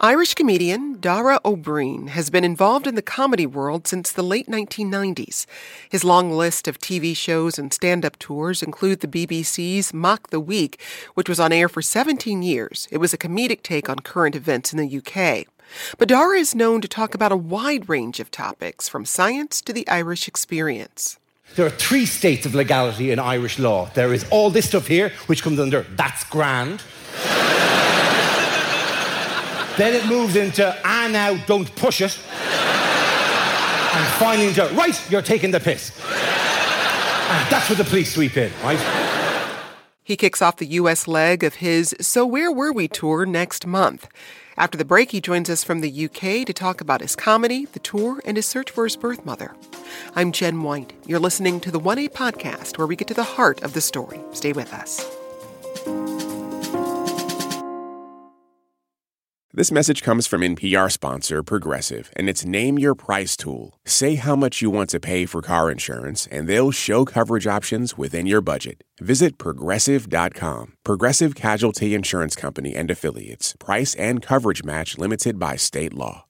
Irish comedian Dara Ó Briain has been involved in the comedy world since the late 1990s. His long list of TV shows and stand up tours include the BBC's Mock the Week, which was on air for 17 years. It was a comedic take on current events in the UK. But Dara is known to talk about a wide range of topics, from science to the Irish experience. There are three states of legality in Irish law. There is all this stuff here, which comes under that's grand. Then it moves into, ah, now, don't push it. and finally into, right, you're taking the piss. and that's where the police sweep in, right? He kicks off the U.S. leg of his So Where Were We tour next month. After the break, he joins us from the UK to talk about his comedy, the tour, and his search for his birth mother. I'm Jen White. You're listening to the 1A podcast, where we get to the heart of the story. Stay with us. This message comes from NPR sponsor Progressive and its Name Your Price tool. Say how much you want to pay for car insurance, and they'll show coverage options within your budget. Visit progressive.com. Progressive Casualty Insurance Company and Affiliates. Price and coverage match limited by state law.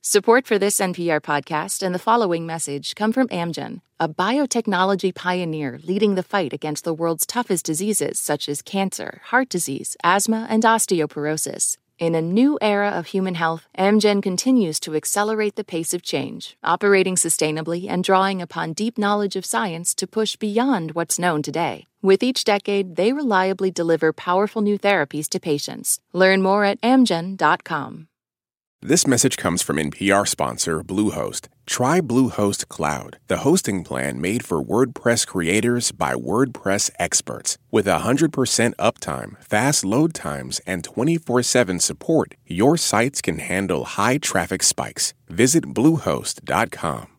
Support for this NPR podcast and the following message come from Amgen, a biotechnology pioneer leading the fight against the world's toughest diseases such as cancer, heart disease, asthma, and osteoporosis. In a new era of human health, Amgen continues to accelerate the pace of change, operating sustainably and drawing upon deep knowledge of science to push beyond what's known today. With each decade, they reliably deliver powerful new therapies to patients. Learn more at amgen.com. This message comes from NPR sponsor Bluehost. Try Bluehost Cloud, the hosting plan made for WordPress creators by WordPress experts. With 100% uptime, fast load times, and 24 7 support, your sites can handle high traffic spikes. Visit Bluehost.com.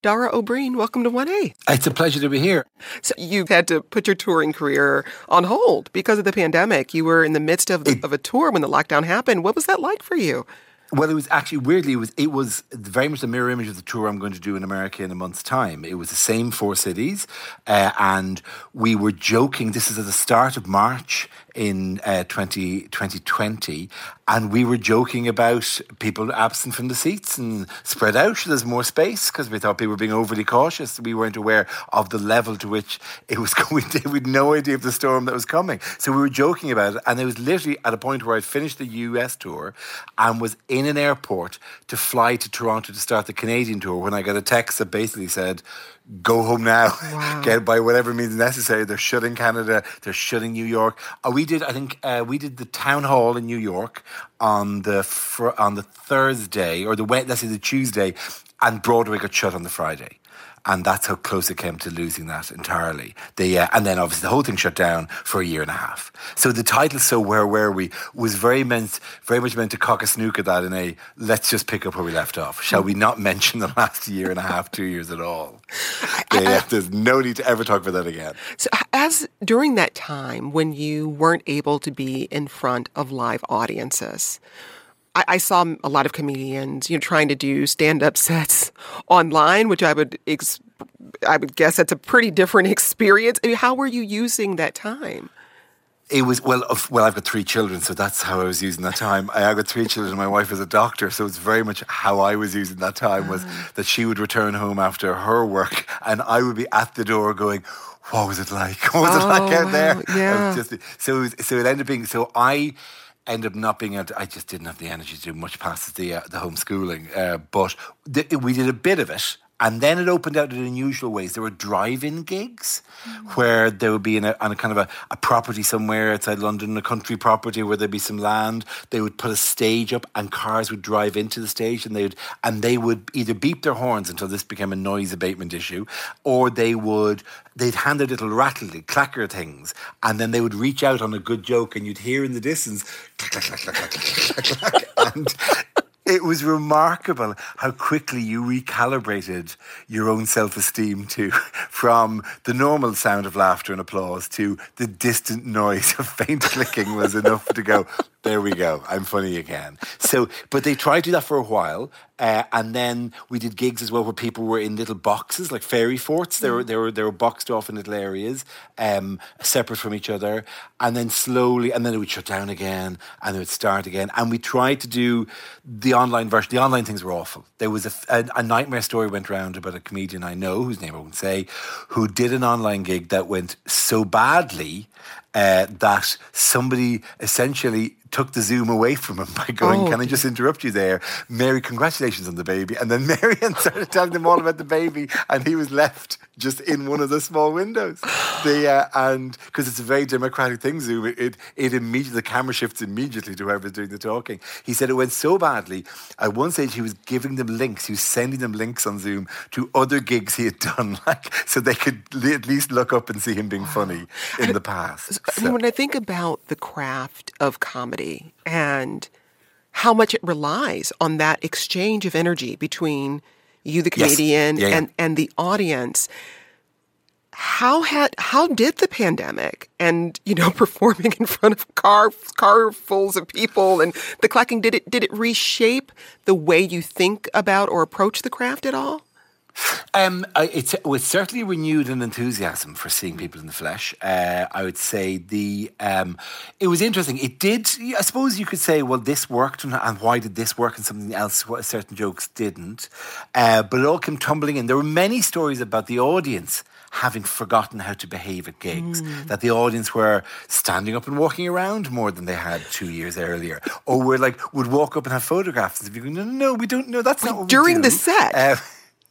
Dara Ó Briain, welcome to 1A. It's a pleasure to be here. So you've had to put your touring career on hold because of the pandemic. You were in the midst of, the, of a tour when the lockdown happened. What was that like for you? Well, it was actually weirdly it was it was very much the mirror image of the tour I'm going to do in America in a month's time. It was the same four cities, uh, and we were joking. This is at the start of March in uh, 20, 2020, and we were joking about people absent from the seats and spread out there's more space because we thought people were being overly cautious. We weren't aware of the level to which it was going. To. we had no idea of the storm that was coming, so we were joking about it. And it was literally at a point where I'd finished the US tour and was in an airport to fly to Toronto to start the Canadian tour when I got a text that basically said go home now. Wow. Get by whatever means necessary. They're shutting Canada. They're shutting New York. Uh, we did. I think uh, we did the town hall in New York on the fr- on the Thursday or the let's say the Tuesday, and Broadway got shut on the Friday and that's how close it came to losing that entirely. The, uh, and then obviously the whole thing shut down for a year and a half. So the title "So Where Were We" was very meant, very much meant to cock a snook at that in a let's just pick up where we left off. Shall we not mention the last year and a half, two years at all? Yeah, there's no need to ever talk about that again. So, as during that time when you weren't able to be in front of live audiences. I, I saw a lot of comedians, you know, trying to do stand-up sets online, which I would ex- I would guess that's a pretty different experience. I mean, how were you using that time? It was well. Well, I've got three children, so that's how I was using that time. I, have got three children. My wife is a doctor, so it's very much how I was using that time was uh. that she would return home after her work, and I would be at the door going, "What was it like? What was oh, it like out there?" Yeah. Just, so, it was, so it ended up being. So I ended up not being able to, I just didn't have the energy to do much past the uh, the homeschooling. Uh, but th- we did a bit of it and then it opened out in unusual ways. There were drive-in gigs mm-hmm. where there would be in a, on a kind of a, a, property somewhere outside London, a country property where there'd be some land. They would put a stage up, and cars would drive into the stage, and they would and they would either beep their horns until this became a noise abatement issue, or they would they'd hand their little rattly clacker things, and then they would reach out on a good joke, and you'd hear in the distance clack clack clack clack clack clack, clack, clack and it was remarkable how quickly you recalibrated your own self esteem to from the normal sound of laughter and applause to the distant noise of faint clicking was enough to go, there we go. I'm funny again. So, but they tried to do that for a while, uh, and then we did gigs as well where people were in little boxes like fairy forts. They were they were they were boxed off in little areas, um, separate from each other, and then slowly, and then it would shut down again, and it would start again. And we tried to do the online version. The online things were awful. There was a, a, a nightmare story went around about a comedian I know, whose name I won't say, who did an online gig that went so badly uh, that somebody essentially took the Zoom away from him by going, oh, Can I just interrupt you there? Mary, congratulations on the baby. And then Marianne started telling him all about the baby, and he was left just in one of the small windows. The, uh, and because it's a very democratic thing, Zoom, it, it, immediately, the camera shifts immediately to whoever's doing the talking. He said it went so badly. At one stage, he was giving them links, he was sending them links on Zoom to other gigs he had done, like so they could at least look up and see him being funny in the past. I mean, when I think about the craft of comedy and how much it relies on that exchange of energy between you, the comedian, yes. yeah, yeah. and and the audience. How had how did the pandemic and you know performing in front of car carfuls of people and the clacking did it did it reshape the way you think about or approach the craft at all? Um, it's, it was certainly renewed an enthusiasm for seeing people in the flesh. Uh, I would say the um, it was interesting. It did. I suppose you could say, well, this worked, and, why did this work, and something else, certain jokes didn't. Uh, but it all came tumbling in. There were many stories about the audience having forgotten how to behave at gigs. Mm. That the audience were standing up and walking around more than they had two years earlier, or were like would walk up and have photographs. And if you go, no, no, no, we don't know. That's not during the set. Uh,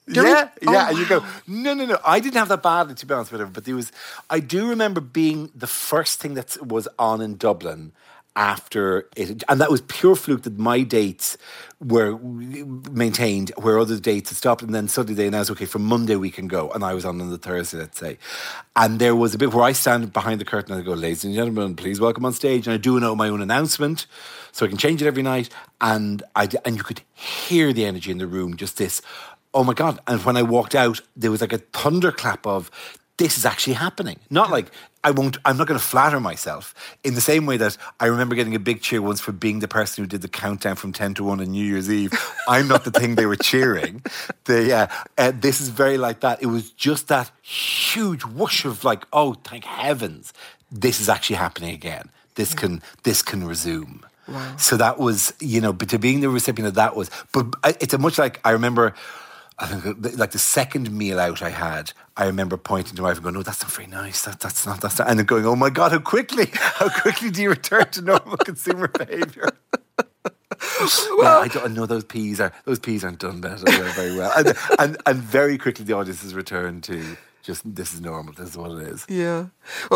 yeah, yeah. Oh, and you go, no, no, no. I didn't have that badly, to be honest with you. But there was, I do remember being the first thing that was on in Dublin after it, and that was pure fluke that my dates were maintained where other dates had stopped, and then suddenly they announced, okay, from Monday we can go, and I was on on the Thursday, let's say, and there was a bit where I stand behind the curtain and I go, ladies and gentlemen, please welcome on stage, and I do know my own announcement, so I can change it every night, and I and you could hear the energy in the room, just this oh my God. And when I walked out, there was like a thunderclap of, this is actually happening. Not like I won't, I'm not going to flatter myself in the same way that I remember getting a big cheer once for being the person who did the countdown from 10 to 1 on New Year's Eve. I'm not the thing they were cheering. The, uh, uh, this is very like that. It was just that huge whoosh of like, oh, thank heavens, this is actually happening again. This can, this can resume. Wow. So that was, you know, but to being the recipient of that was, but it's a much like I remember like the second meal out I had, I remember pointing to my wife and going, "No, that's not very nice. That, that's not. That's not." And then going, "Oh my god, how quickly! How quickly do you return to normal consumer behaviour?" well, yeah, I don't know. Those peas are those peas aren't done better very well, and, and and very quickly the audience has returned to just this is normal. This is what it is. Yeah.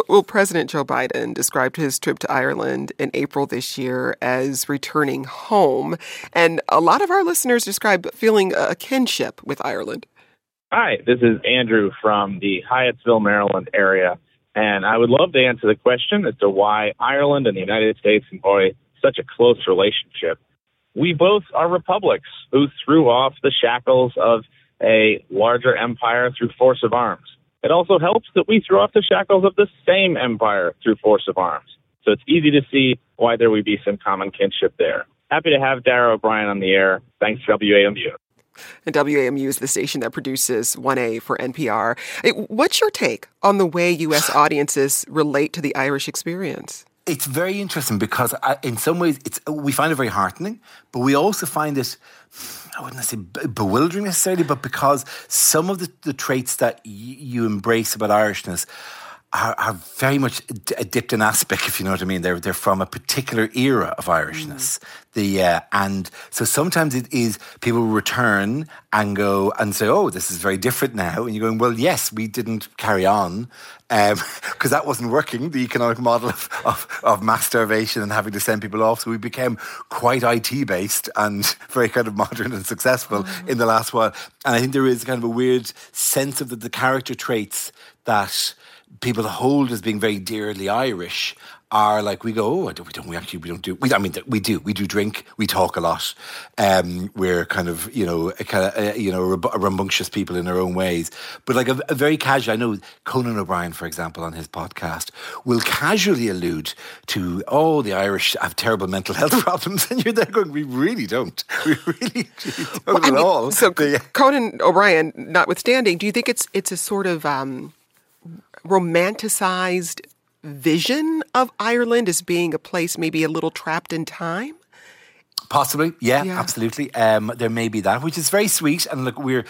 Well, President Joe Biden described his trip to Ireland in April this year as returning home. And a lot of our listeners describe feeling a kinship with Ireland. Hi, this is Andrew from the Hyattsville, Maryland area. And I would love to answer the question as to why Ireland and the United States enjoy such a close relationship. We both are republics who threw off the shackles of a larger empire through force of arms. It also helps that we threw off the shackles of the same empire through force of arms. So it's easy to see why there would be some common kinship there. Happy to have Dara Ó Briain on the air. Thanks, WAMU. And WAMU is the station that produces 1A for NPR. What's your take on the way U.S. audiences relate to the Irish experience? It's very interesting because, uh, in some ways, it's we find it very heartening, but we also find it I wouldn't say bewildering necessarily, but because some of the, the traits that y- you embrace about Irishness are, are, very much dipped in aspic, if you know what I mean. They're they're from a particular era of Irishness. Mm. The uh, and so sometimes it is people return and go and say, "Oh, this is very different now," and you're going, "Well, yes, we didn't carry on because um, that wasn't working. The economic model of, of, of, mass starvation and having to send people off. So we became quite IT based and very kind of modern and successful mm. in the last while. And I think there is kind of a weird sense of the, the character traits that people hold as being very dearly Irish are like we go. Oh, we don't. We actually we don't do. We, I mean, we do. We do drink. We talk a lot. Um, we're kind of you know a kind of uh, you know rambunctious people in our own ways. But like a, a, very casual. I know Conan O'Brien, for example, on his podcast, will casually allude to oh the Irish have terrible mental health problems, and you're there going, we really don't. We really, don't well, at mean, all. So Conan O'Brien, notwithstanding, do you think it's it's a sort of um, romanticized vision of Ireland as being a place maybe a little trapped in time? Possibly, yeah, yeah. absolutely. Um, there may be that, which is very sweet. And look, we're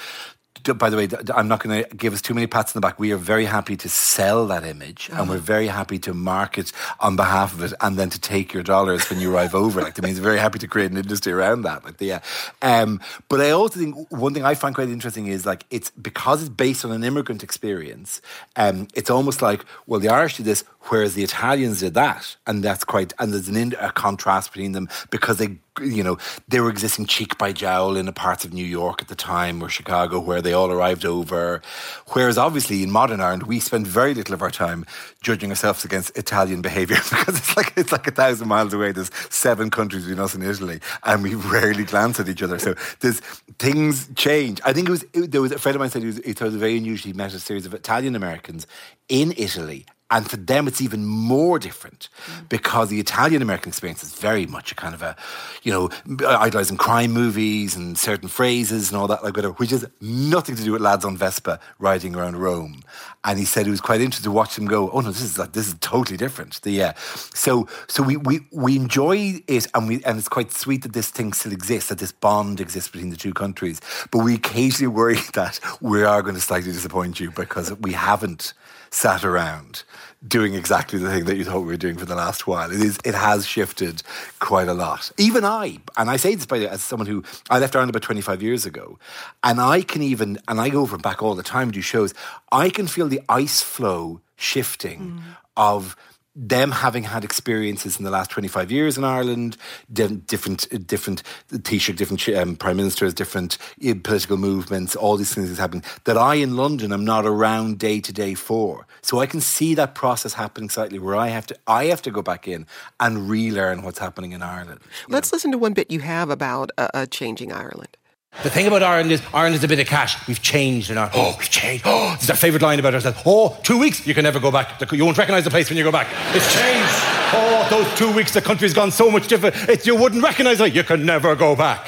by the way, I'm not going to give us too many pats on the back. We are very happy to sell that image and we're very happy to market on behalf of it and then to take your dollars when you arrive over. Like, that means very happy to create an industry around that. Like, yeah. Um, but I also think one thing I find quite interesting is like, it's because it's based on an immigrant experience, um, it's almost like, well, the Irish did this, whereas the Italians did that. And that's quite, and there's an, a contrast between them because they you know, they were existing cheek by jowl in the parts of New York at the time or Chicago where they all arrived over. Whereas obviously in modern Ireland, we spend very little of our time judging ourselves against Italian behaviour because it's like it's like a thousand miles away. There's seven countries between us and Italy, and we rarely glance at each other. So there's things change. I think it was there was a friend of mine said he, was, he was very unusual. He met a series of Italian Americans in Italy and for them, it's even more different because the Italian American experience is very much a kind of a, you know, idolizing crime movies and certain phrases and all that, like whatever, which has nothing to do with lads on Vespa riding around Rome. And he said he was quite interested to watch them go, oh no, this is like, this is totally different. The, uh, so, so we, we, we enjoy it and we, and it's quite sweet that this thing still exists, that this bond exists between the two countries. But we occasionally worry that we are going to slightly disappoint you because we haven't sat around doing exactly the thing that you thought we were doing for the last while. It is. It has shifted quite a lot. Even I, and I say this by as someone who I left Ireland about twenty five years ago, and I can even and I go over and back all the time do shows. I can feel the ice flow shifting mm. of them having had experiences in the last 25 years in Ireland, different, different Taoiseach, different um, prime ministers, different uh, political movements, all these things happening that I in London am not around day to day for. So I can see that process happening slightly where I have to, I have to go back in and relearn what's happening in Ireland. Let's know. listen to one bit you have about uh, changing Ireland. The thing about Ireland is Ireland is a bit of cash. We've changed in Ireland. Oh, we've changed. Oh, this is our favourite line about ourselves. Oh, two weeks, you can never go back. You won't recognise the place when you go back. It's changed. Oh, those two weeks, the country's gone so much different. It, you wouldn't recognise it. You can never go back.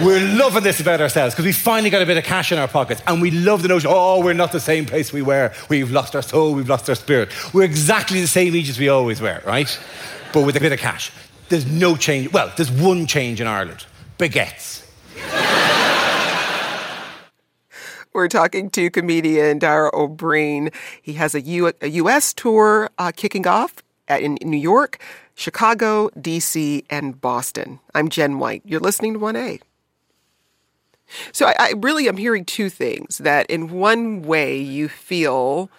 We're loving this about ourselves because we finally got a bit of cash in our pockets and we love the notion, oh, we're not the same place we were. We've lost our soul, we've lost our spirit. We're exactly the same age as we always were, right? But with a bit of cash. There's no change. Well, there's one change in Ireland baguettes. We're talking to comedian Dara Ó Briain. He has a, U- a U.S. tour uh, kicking off at, in, in New York, Chicago, D.C., and Boston. I'm Jen White. You're listening to 1A. So I, I really am hearing two things that in one way you feel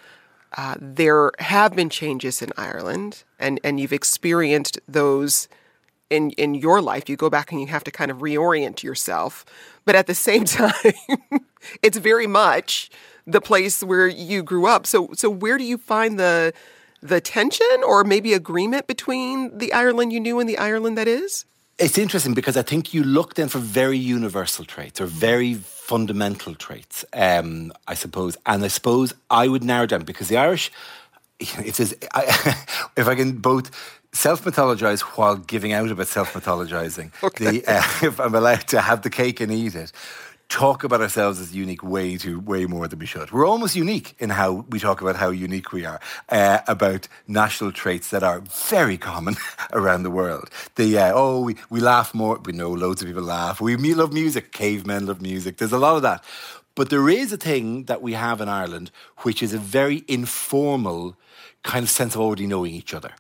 uh, there have been changes in Ireland and, and you've experienced those in, in your life. You go back and you have to kind of reorient yourself. But at the same time, it's very much the place where you grew up. So so where do you find the the tension or maybe agreement between the Ireland you knew and the Ireland that is? It's interesting because I think you look then for very universal traits or very fundamental traits, um, I suppose. And I suppose I would narrow down because the Irish, I, if I can both self mythologize while giving out about self mythologizing, okay. uh, if I'm allowed to have the cake and eat it, talk about ourselves as unique way to way more than we should. We're almost unique in how we talk about how unique we are uh, about national traits that are very common around the world. The uh, oh we, we laugh more. We know loads of people laugh. We love music. Cavemen love music. There's a lot of that. But there is a thing that we have in Ireland, which is a very informal kind of sense of already knowing each other.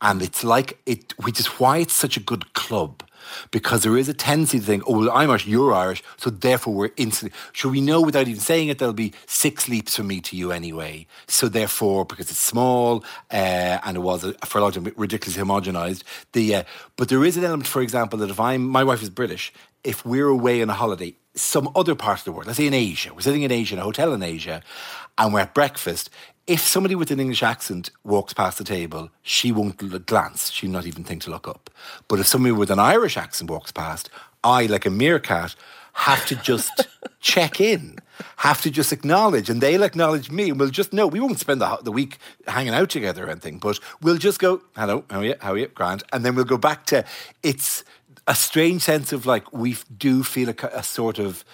And it's like it, which is why it's such a good club because there is a tendency to think, oh, well, I'm Irish, you're Irish, so therefore we're instantly. Should we know without even saying it, there'll be six leaps from me to you anyway. So therefore, because it's small uh, and it was a, for a long time ridiculously homogenized, the uh, but there is an element, for example, that if I'm my wife is British, if we're away on a holiday, some other part of the world, let's say in Asia, we're sitting in Asia, in a hotel in Asia, and we're at breakfast. If somebody with an English accent walks past the table, she won't glance. She'll not even think to look up. But if somebody with an Irish accent walks past, I, like a meerkat, have to just check in, have to just acknowledge, and they'll acknowledge me, and we'll just know. We won't spend the, the week hanging out together or anything, but we'll just go, hello, how are you, how are you, Grant? And then we'll go back to, it's a strange sense of like, we do feel a, a sort of,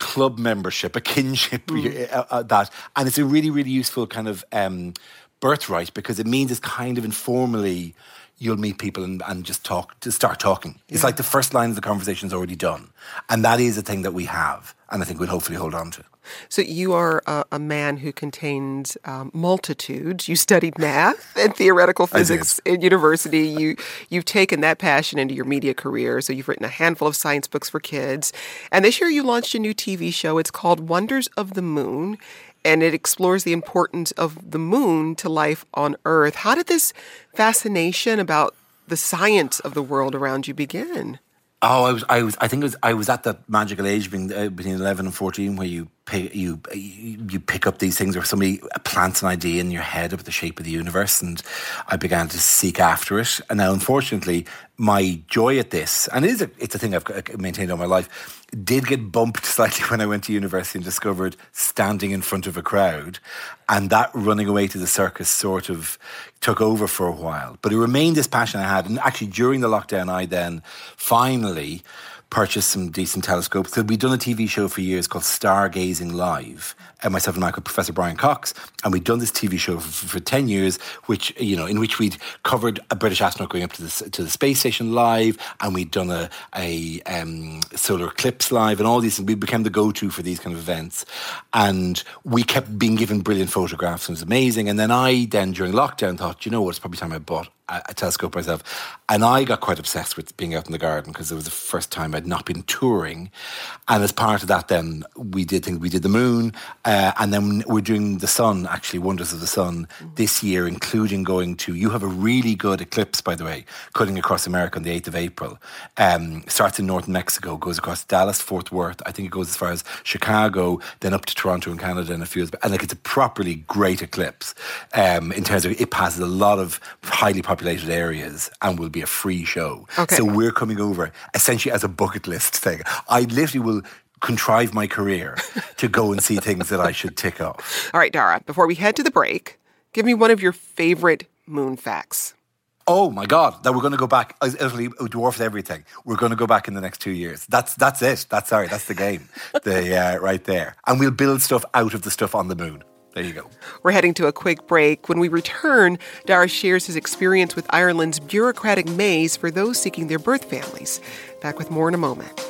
club membership, a kinship, mm. uh, uh, that, and it's a really, really useful kind of um, birthright because it means it's kind of informally you'll meet people and, and just talk to start talking. Yeah. It's like the first line of the conversation is already done, and that is a thing that we have, and I think we'll hopefully hold on to. So you are a, a man who contains um, multitudes. You studied math and theoretical physics in university. You you've taken that passion into your media career. So you've written a handful of science books for kids, and this year you launched a new TV show. It's called Wonders of the Moon, and it explores the importance of the moon to life on Earth. How did this fascination about the science of the world around you begin? Oh, I was, I was, I think it was, I was at that magical age between, uh, between eleven and fourteen, where you pay, you you pick up these things, or somebody plants an idea in your head of the shape of the universe, and I began to seek after it. And now, unfortunately, my joy at this, and it is a, it's a thing I've uh, maintained all my life, did get bumped slightly when I went to university and discovered standing in front of a crowd, and that running away to the circus sort of took over for a while. But it remained this passion I had, and actually during the lockdown, I then finally purchased some decent telescopes. So we'd done a TV show for years called Stargazing Live, and myself and Michael, Professor Brian Cox, and we'd done this TV show for, for, ten years, which you know, in which we'd covered a British astronaut going up to the to the space station live, and we'd done a a um, solar eclipse live, and all these. And we became the go to for these kind of events, and we kept being given brilliant photographs. And it was amazing. And then I then during lockdown thought, you know what, it's probably time I bought a telescope myself. And I got quite obsessed with being out in the garden because it was the first time I'd not been touring. And as part of that, then we did things. We did the moon, uh, and then we're doing the sun. Actually, wonders of the sun this year, including going to. You have a really good eclipse, by the way, cutting across America on the eighth of April. Um, starts in northern Mexico, goes across Dallas, Fort Worth. I think it goes as far as Chicago, then up to Toronto and Canada, and a few. And like it's a properly great eclipse um, in terms of it passes a lot of highly popular populated areas and will be a free show. Okay. So we're coming over essentially as a bucket list thing. I literally will contrive my career to go and see things that I should tick off. All right, Dara, before we head to the break, give me one of your favorite moon facts. Oh my God! That we're going to go back. Italy dwarfed everything. We're going to go back in the next two years. That's that's it. That's sorry. That's the game. the uh, right there, and we'll build stuff out of the stuff on the moon. There you go. We're heading to a quick break. When we return, Dara shares his experience with Ireland's bureaucratic maze for those seeking their birth families. Back with more in a moment.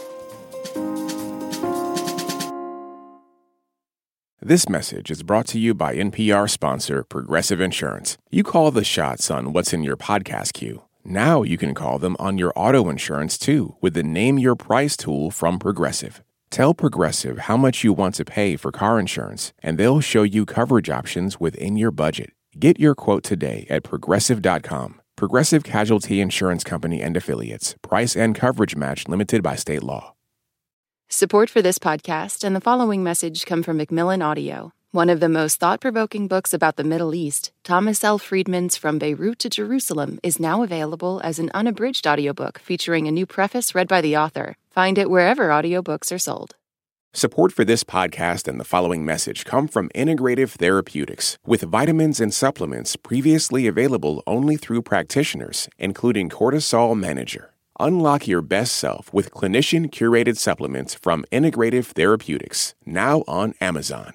This message is brought to you by NPR sponsor Progressive Insurance. You call the shots on what's in your podcast queue. Now you can call them on your auto insurance too with the Name Your Price tool from Progressive. Tell Progressive how much you want to pay for car insurance, and they'll show you coverage options within your budget. Get your quote today at progressive.com. Progressive Casualty Insurance Company and Affiliates. Price and coverage match limited by state law. Support for this podcast and the following message come from Macmillan Audio. One of the most thought provoking books about the Middle East, Thomas L. Friedman's From Beirut to Jerusalem, is now available as an unabridged audiobook featuring a new preface read by the author. Find it wherever audiobooks are sold. Support for this podcast and the following message come from Integrative Therapeutics, with vitamins and supplements previously available only through practitioners, including Cortisol Manager. Unlock your best self with clinician curated supplements from Integrative Therapeutics, now on Amazon.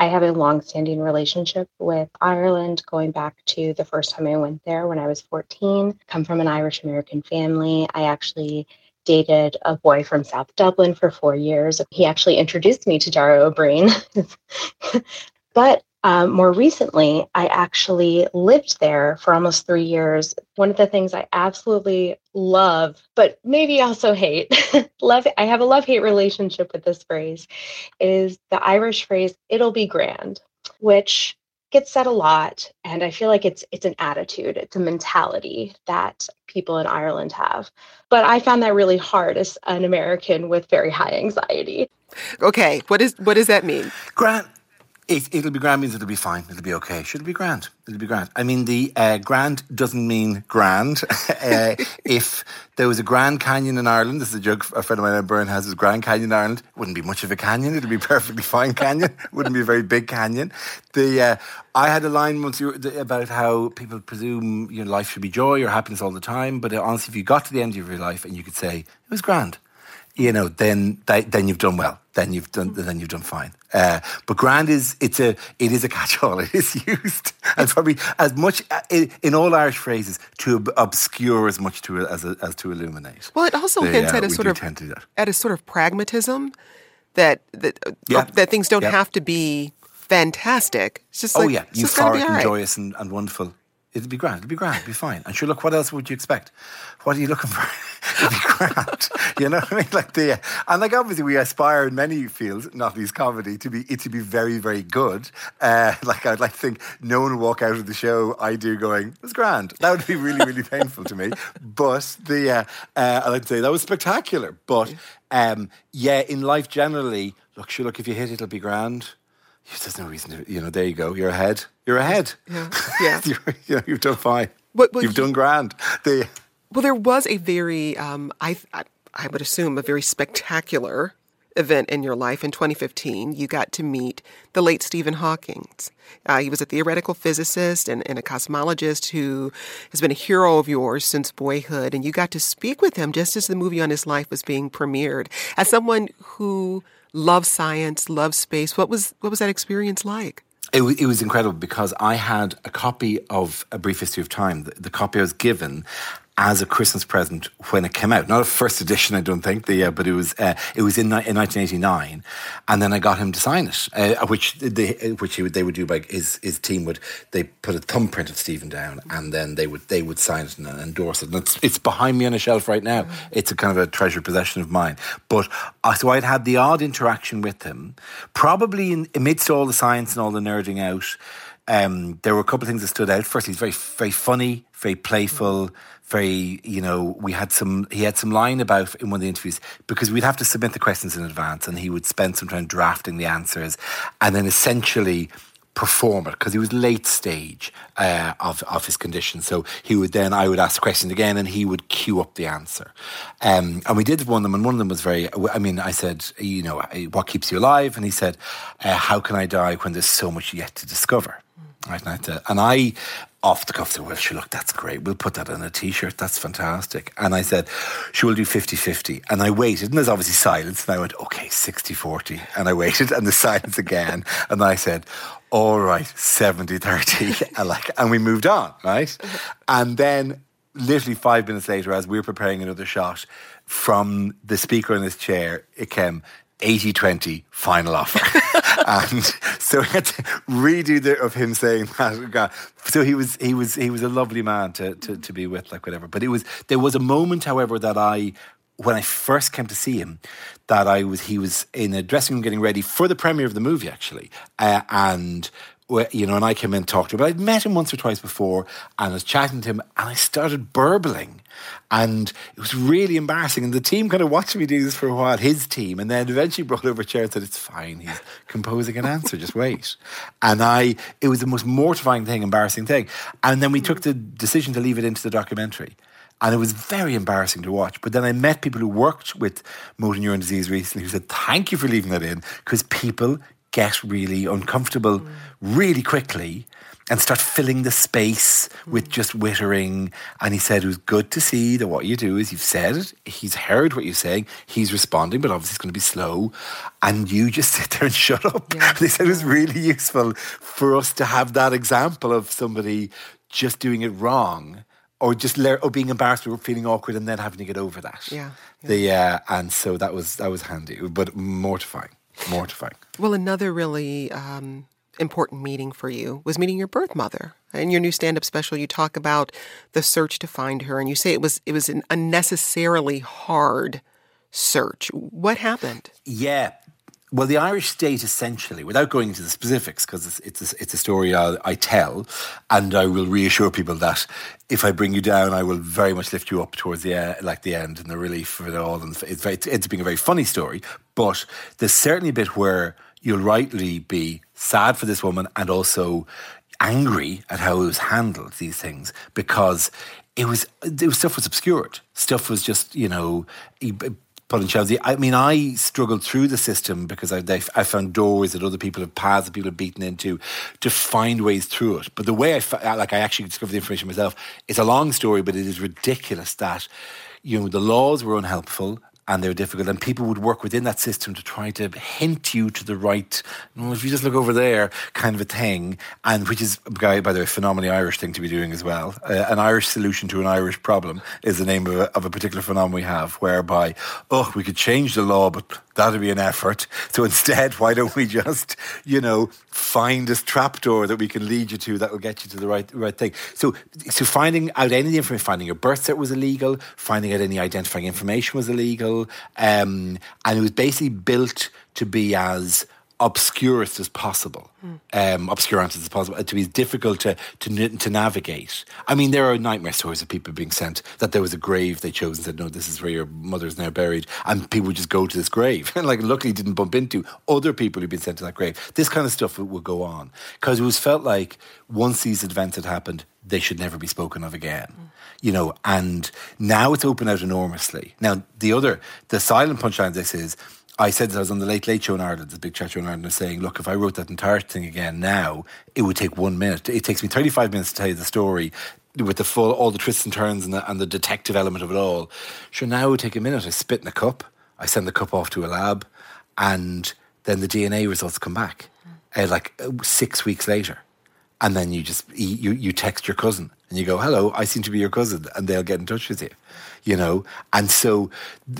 I have a long-standing relationship with Ireland going back to the first time I went there when I was 14. Come from an Irish American family. I actually dated a boy from South Dublin for four years. He actually introduced me to Dara Ó Briain. but um, more recently, I actually lived there for almost three years. One of the things I absolutely love, but maybe also hate, love, I have a love hate relationship with this phrase, is the Irish phrase, it'll be grand, which gets said a lot. And I feel like it's it's an attitude, it's a mentality that people in Ireland have. But I found that really hard as an American with very high anxiety. Okay, what is what does that mean? Grant, it, will be grand means it'll be fine. It'll be okay. Should it be grand? It'll be grand. I mean, the uh, grand doesn't mean grand. uh, if there was a Grand Canyon in Ireland, this is a joke a friend of mine Ed Byrne has, is Grand Canyon in Ireland, it wouldn't be much of a canyon. It'd be perfectly fine canyon. wouldn't be a very big canyon. The uh, I had a line once about how people presume your life should be joy or happiness all the time, but uh, honestly, if you got to the end of your life and you could say it was grand, you know, then then you've done well. Then you've done then you've done fine. Uh, but grand is it's a it is a catch-all. It is used and probably as much uh, in, in all Irish phrases to obscure as much to as a, as to illuminate. Well, it also They, hints uh, at a sort of tend to do that. at a sort of pragmatism that that uh, Yeah. that things don't Yeah. have to be fantastic. It's just oh like yeah, euphoric and right. joyous and, and wonderful. It'd be grand. It'd be grand. It'd be fine. And sure, look, what else would you expect? What are you looking for? You know what I mean? Like the and like obviously we aspire in many fields, not least comedy, to be it to be very very good. Uh, like I'd like to think no one would walk out of the show I do going it was grand. That would be really really painful to me. But the uh, uh, I'd say that was spectacular. But um, yeah, in life generally, look, sure, look if you hit it, it'll be grand. There's no reason to, you know, there you go. You're ahead. You're ahead. Yeah. Yeah. You know, you've done fine. But- but you've you- done grand. The, Well, there was a very, um, I, I, would assume, a very spectacular event in your life in 2015. You got to meet the late Stephen Hawking. Uh, he was a theoretical physicist and, and a cosmologist who has been a hero of yours since boyhood. And you got to speak with him just as the movie on his life was being premiered. As someone who loves science, loves space, what was what was that experience like? it, it was incredible because I had a copy of A Brief History of Time, the, the copy I was given as a Christmas present when it came out. Not a first edition, I don't think, the, uh, but it was uh, it was in, ni- in 1989, and then I got him to sign it, uh, which they which he would, they would do by his his team would they put a thumbprint of Stephen down, and then they would they would sign it and endorse it. And it's it's behind me on a shelf right now. It's a kind of a treasured possession of mine. But uh, so I'd had the odd interaction with him, probably in, amidst all the science and all the nerding out. Um, there were a couple of things that stood out. First, he's very, very funny, very playful, very, you know, we had some, he had some line about in one of the interviews because we'd have to submit the questions in advance and he would spend some time drafting the answers and then essentially perform it because he was late stage uh, of, of his condition. So he would then, I would ask the question again and he would cue up the answer. Um, and we did one of them and one of them was very, I mean, I said, you know, what keeps you alive? And he said, uh, how can I die when there's so much yet to discover? Right, and I, and I, off the cuff, said, Well, she look, that's great. We'll put that on a t shirt. That's fantastic. And I said, She will do 50 50. And I waited, and there's obviously silence. And I went, Okay, 60 40. And I waited, and the silence again. And I said, All right, 70 30. And, like, and we moved on, right? And then, literally five minutes later, as we were preparing another shot, from the speaker in his chair, it came 80 20 final offer. and so we had to redo the, of him saying that. God. So he was he was he was a lovely man to, to to be with, like whatever. But it was there was a moment, however, that I when I first came to see him, that I was he was in a dressing room getting ready for the premiere of the movie actually, uh, and you know, and I came in and talked to him. But I'd met him once or twice before, and I was chatting to him, and I started burbling, and it was really embarrassing. And the team kind of watched me do this for a while, his team, and then eventually brought over a chair and said, "It's fine. He's composing an answer. Just wait." And I, it was the most mortifying thing, embarrassing thing. And then we took the decision to leave it into the documentary. And it was very embarrassing to watch. But then I met people who worked with motor neuron disease recently who said, Thank you for leaving that in, because people get really uncomfortable really quickly and start filling the space with just wittering. And he said it was good to see that what you do is you've said it, he's heard what you're saying, he's responding, but obviously it's going to be slow. And you just sit there and shut up. They said it was really useful for us to have that example of somebody just doing it wrong or just le- or being embarrassed or feeling awkward and then having to get over that. Yeah, The uh, and so that was that was handy, but mortifying, mortifying. Well, another really um, important meeting for you was meeting your birth mother. In your new stand-up special, you talk about the search to find her, and you say it was it was an unnecessarily hard search. What happened? Yeah. Well, the Irish state essentially, without going into the specifics, because it's it's a, it's a story I, I tell, and I will reassure people that if I bring you down, I will very much lift you up towards the uh, like the end and the relief of it all. And it's very, it's being a very funny story, but there's certainly a bit where you'll rightly be sad for this woman and also angry at how it was handled. These things because it was, it was stuff was obscured. Stuff was just you know put in shelves. I mean, I struggled through the system because I, I found doors that other people have paths that people have beaten into to find ways through it. But the way I, like I actually discovered the information myself, it's a long story, but it is ridiculous that, you know, the laws were unhelpful and they're difficult. And people would work within that system to try to hint you to the right, well, if you just look over there, kind of a thing. And which is, by the way, phenomenally Irish thing to be doing as well. Uh, an Irish solution to an Irish problem is the name of a, of a particular phenomenon we have, whereby, oh, we could change the law, but that'd be an effort. So instead, why don't we just, you know, find this trapdoor that we can lead you to that will get you to the right right thing. So, so finding out any information, finding your birth cert was illegal, finding out any identifying information was illegal, um, and it was basically built to be as obscurest as possible, mm. um, obscurant as possible, to be as difficult to, to to navigate. I mean, there are nightmare stories of people being sent that there was a grave they chose and said, "No, this is where your mother's now buried," and people would just go to this grave, and like luckily didn't bump into other people who'd been sent to that grave. This kind of stuff would, would go on because it was felt like once these events had happened, they should never be spoken of again. Mm. You know, and now it's opened out enormously. Now, the other, the silent punchline of this is I said that I was on the Late Late Show in Ireland, the big chat show in Ireland, saying, look, if I wrote that entire thing again now, it would take one minute. It takes me 35 minutes to tell you the story with the full, all the twists and turns and the, and the detective element of it all. Sure, now it would take a minute. I spit in a cup, I send the cup off to a lab, and then the DNA results come back uh, like uh, six weeks later. And then you just, you, you text your cousin and you go, hello, I seem to be your cousin, and they'll get in touch with you, you know? And so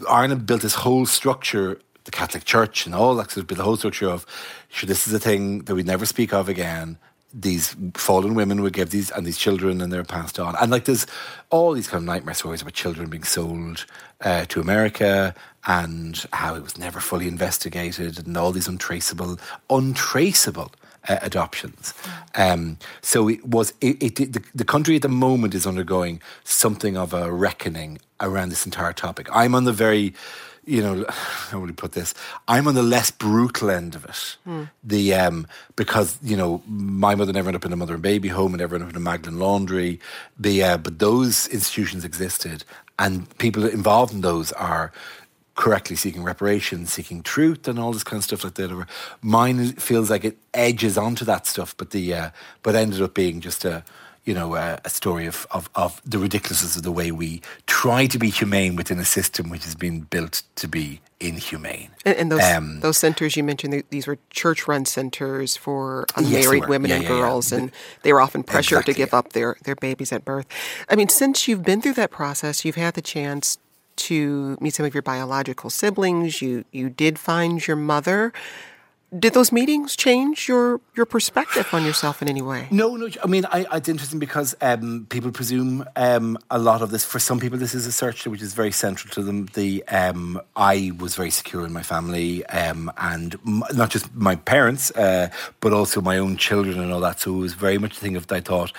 Ireland built this whole structure the Catholic Church and all that sort of built the whole structure of, sure, this is a thing that we never speak of again. These fallen women would give these and these children, and they're passed on. And like there's all these kind of nightmare stories about children being sold uh, to America and how it was never fully investigated, and all these untraceable, untraceable uh, adoptions. Um, so it was it, it, the, the country at the moment is undergoing something of a reckoning around this entire topic. I'm on the very you know, how would you put this? I'm on the less brutal end of it. Mm. The um, because you know my mother never ended up in a mother and baby home and never ended up in a Magdalen laundry. The uh, but those institutions existed, and people involved in those are correctly seeking reparations, seeking truth, and all this kind of stuff like that. Mine feels like it edges onto that stuff, but the uh, but ended up being just a you know, uh, a story of, of, of the ridiculousness of the way we try to be humane within a system which has been built to be inhumane. And, and those um, those centers you mentioned, these were church-run centers for unmarried yes, women yeah, and yeah, girls, yeah. and they were often pressured exactly. to give up their their babies at birth. I mean, since you've been through that process, you've had the chance to meet some of your biological siblings. You you did find your mother did those meetings change your your perspective on yourself in any way? No, no. I mean, I, it's interesting because um, people presume um, a lot of this. For some people, this is a search which is very central to them. The um, I was very secure in my family, um, and m- not just my parents, uh, but also my own children and all that. So it was very much a thing of I thought,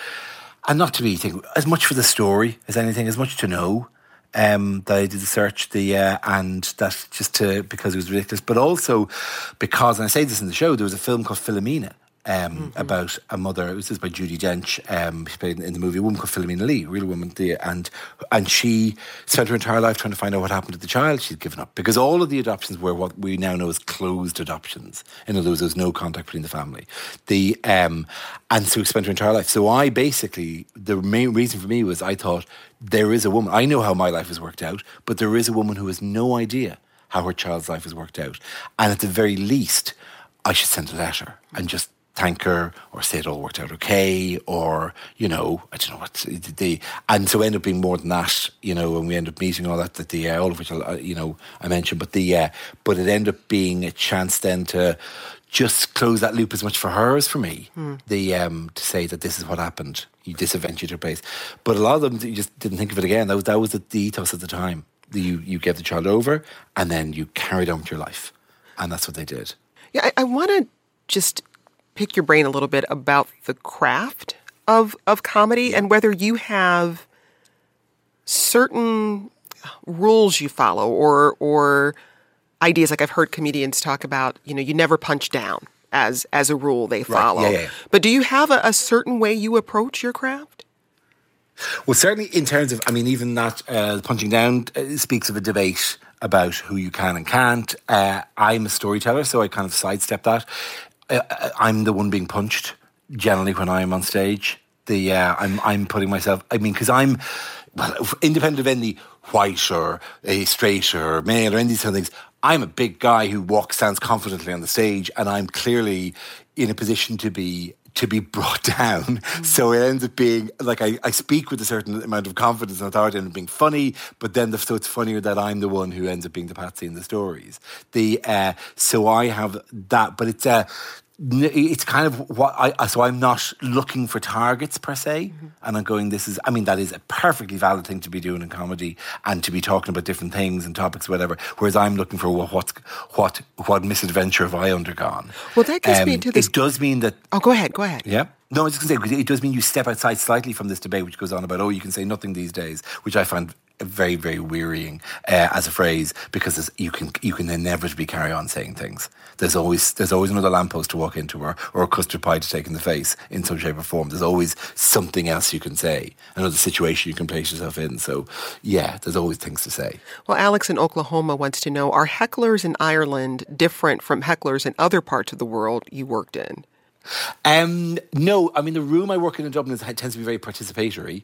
and not to be think as much for the story as anything, as much to know um, that I did the search, the uh, and that just to because it was ridiculous, but also because, and I say this in the show, there was a film called Philomena. Um, mm-hmm. About a mother, it was this by Judi Dench. Um, she played in the movie a woman called Philomena Lee, a real woman, the, and and she spent her entire life trying to find out what happened to the child she'd given up because all of the adoptions were what we now know as closed adoptions. In other words, there was no contact between the family. The um, and so spent her entire life. So I basically the main reason for me was I thought there is a woman. I know how my life has worked out, but there is a woman who has no idea how her child's life has worked out, and at the very least, I should send a letter and just thank her or say it all worked out okay or you know I don't know what the and so end up being more than that you know and we end up meeting all that that the uh, all of which uh, you know I mentioned but the uh, but it ended up being a chance then to just close that loop as much for her as for me. Hmm. the um, to say that this is what happened you adventure took place. But a lot of them you just didn't think of it again. That was that was the, the ethos at the time. You you gave the child over and then you carried on with your life. And that's what they did. Yeah I, I want to just pick your brain a little bit about the craft of of comedy and whether you have certain rules you follow or or ideas like I've heard comedians talk about, you know, you never punch down as as a rule they follow. Right. Yeah, yeah. But do you have a, a, certain way you approach your craft? Well, certainly in terms of, I mean, even that uh, punching down uh, speaks of a debate about who you can and can't. Uh, I'm a storyteller, so I kind of sidestep that. Uh, I'm the one being punched generally when I'm on stage. The uh, I'm I'm putting myself. I mean, because I'm well, independent of any white or a straight or male or any of these things. I'm a big guy who walks, stands confidently on the stage, and I'm clearly in a position to be to be brought down. Mm. So it ends up being like I, I speak with a certain amount of confidence and authority and being funny, but then the, so it's funnier that I'm the one who ends up being the patsy in the stories. The uh, so I have that, but it's uh, it's kind of what I so I'm not looking for targets per se, mm-hmm. and I'm going. This is, I mean, that is a perfectly valid thing to be doing in comedy and to be talking about different things and topics, whatever. Whereas I'm looking for well, what what what misadventure have I undergone? Well, that gets um, me into this. It does mean that. Oh, go ahead. Go ahead. Yeah. No, I was just going to say it does mean you step outside slightly from this debate, which goes on about oh, you can say nothing these days, which I find very very wearying uh, as a phrase because you can you can inevitably carry on saying things. There's always there's always another lamppost to walk into or or a custard pie to take in the face in some shape or form. There's always something else you can say, another situation you can place yourself in. So yeah, there's always things to say. Well, Alex in Oklahoma wants to know: Are hecklers in Ireland different from hecklers in other parts of the world you worked in? Um, no, I mean the room I work in in Dublin tends to be very participatory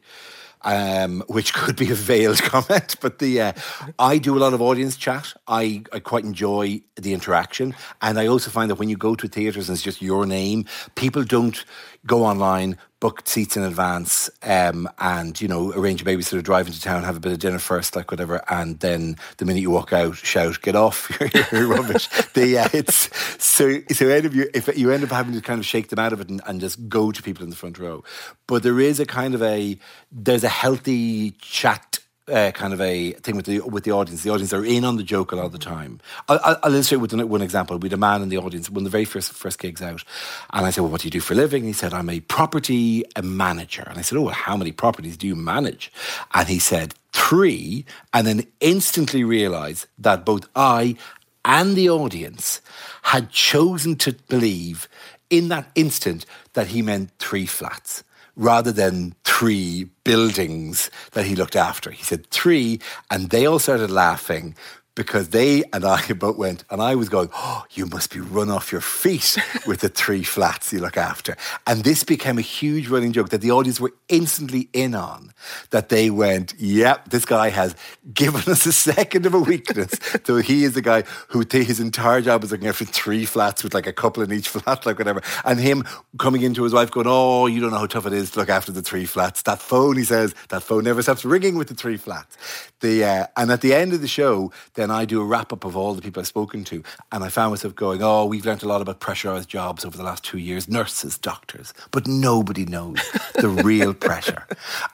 um, which could be a veiled comment. But the uh, I do a lot of audience chat. I, I quite enjoy the interaction, and I also find that when you go to theatres and it's just your name, people don't go online, book seats in advance, um, and you know arrange a babysitter, drive into town, have a bit of dinner first, like whatever, and then the minute you walk out, shout, "Get off! You're rubbish." the uh, it's so so end of you if you end up having to kind of shake them out of it and, and just go to people in the front row, but there is a kind of a there's a healthy chat uh, kind of a thing with the with the audience. The audience are in on the joke a lot of the time. I'll, I'll illustrate with one example. We had a man in the audience when the very first first gigs out, and I said, "Well, what do you do for a living?" And he said, "I'm a property manager." And I said, "Oh, well, how many properties do you manage?" And he said, three, and then instantly realised that both I and the audience had chosen to believe in that instant that he meant three flats rather than three buildings that he looked after. He said three, and they all started laughing because they and I both went, and I was going, Oh, you must be run off your feet with the three flats you look after. And this became a huge running joke that the audience were instantly in on. That they went, Yep, this guy has given us a second of a weakness. so he is the guy who his entire job is looking after three flats with like a couple in each flat, like whatever. And him coming into his wife going, Oh, you don't know how tough it is to look after the three flats. That phone, he says, that phone never stops ringing with the three flats. The, uh, and at the end of the show, then and I do a wrap up of all the people I've spoken to. And I found myself going, oh, we've learned a lot about pressurized jobs over the last two years, nurses, doctors, but nobody knows the real pressure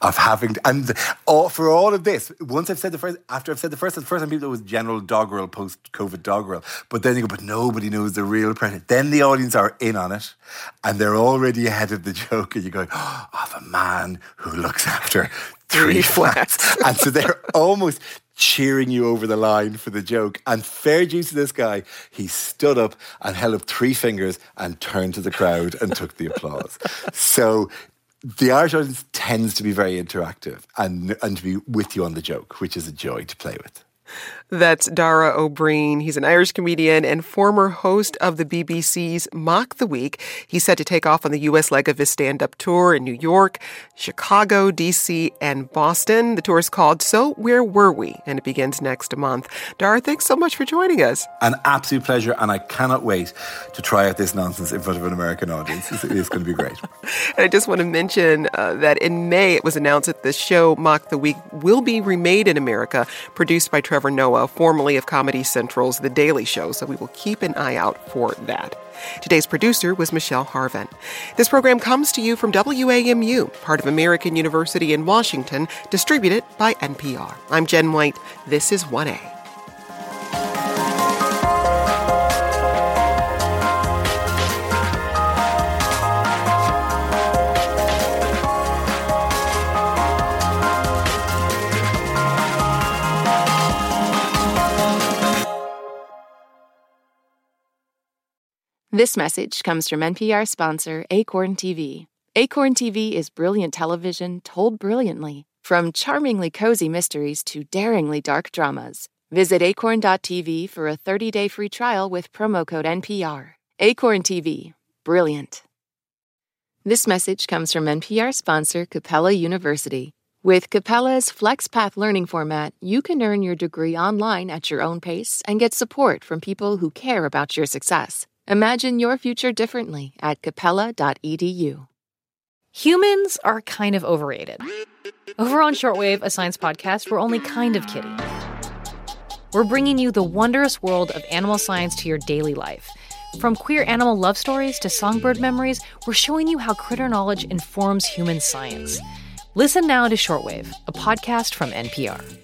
of having, to, and all, for all of this, once I've said the first, after I've said the first, the first time people it was general doggerel, post COVID doggerel, but then you go, but nobody knows the real pressure. Then the audience are in on it and they're already ahead of the joke and you're going, oh, of a man who looks after three flats. and so they're almost cheering you over the line for the joke. And fair due to this guy, he stood up and held up three fingers and turned to the crowd and took the applause. So the Irish audience tends to be very interactive and, and to be with you on the joke, which is a joy to play with. That's Dara Ó Briain. He's an Irish comedian and former host of the BBC's Mock the Week. He's set to take off on the U.S. leg of his stand up tour in New York, Chicago, D.C., and Boston. The tour is called So Where Were We? and it begins next month. Dara, thanks so much for joining us. An absolute pleasure, and I cannot wait to try out this nonsense in front of an American audience. It's, it's going to be great. and I just want to mention uh, that in May it was announced that the show Mock the Week will be remade in America, produced by Trevor Noah Uh, formerly of Comedy Central's The Daily Show, so we will keep an eye out for that. Today's producer was Michelle Harven. This program comes to you from WAMU, part of American University in Washington, distributed by NPR. I'm Jen White. This is 1A. This message comes from NPR sponsor Acorn TV. Acorn TV is brilliant television told brilliantly, from charmingly cozy mysteries to daringly dark dramas. Visit acorn.tv for a 30 day free trial with promo code NPR. Acorn TV, brilliant. This message comes from NPR sponsor Capella University. With Capella's FlexPath learning format, you can earn your degree online at your own pace and get support from people who care about your success. Imagine your future differently at capella.edu. Humans are kind of overrated. Over on Shortwave, a science podcast, we're only kind of kidding. We're bringing you the wondrous world of animal science to your daily life. From queer animal love stories to songbird memories, we're showing you how critter knowledge informs human science. Listen now to Shortwave, a podcast from NPR.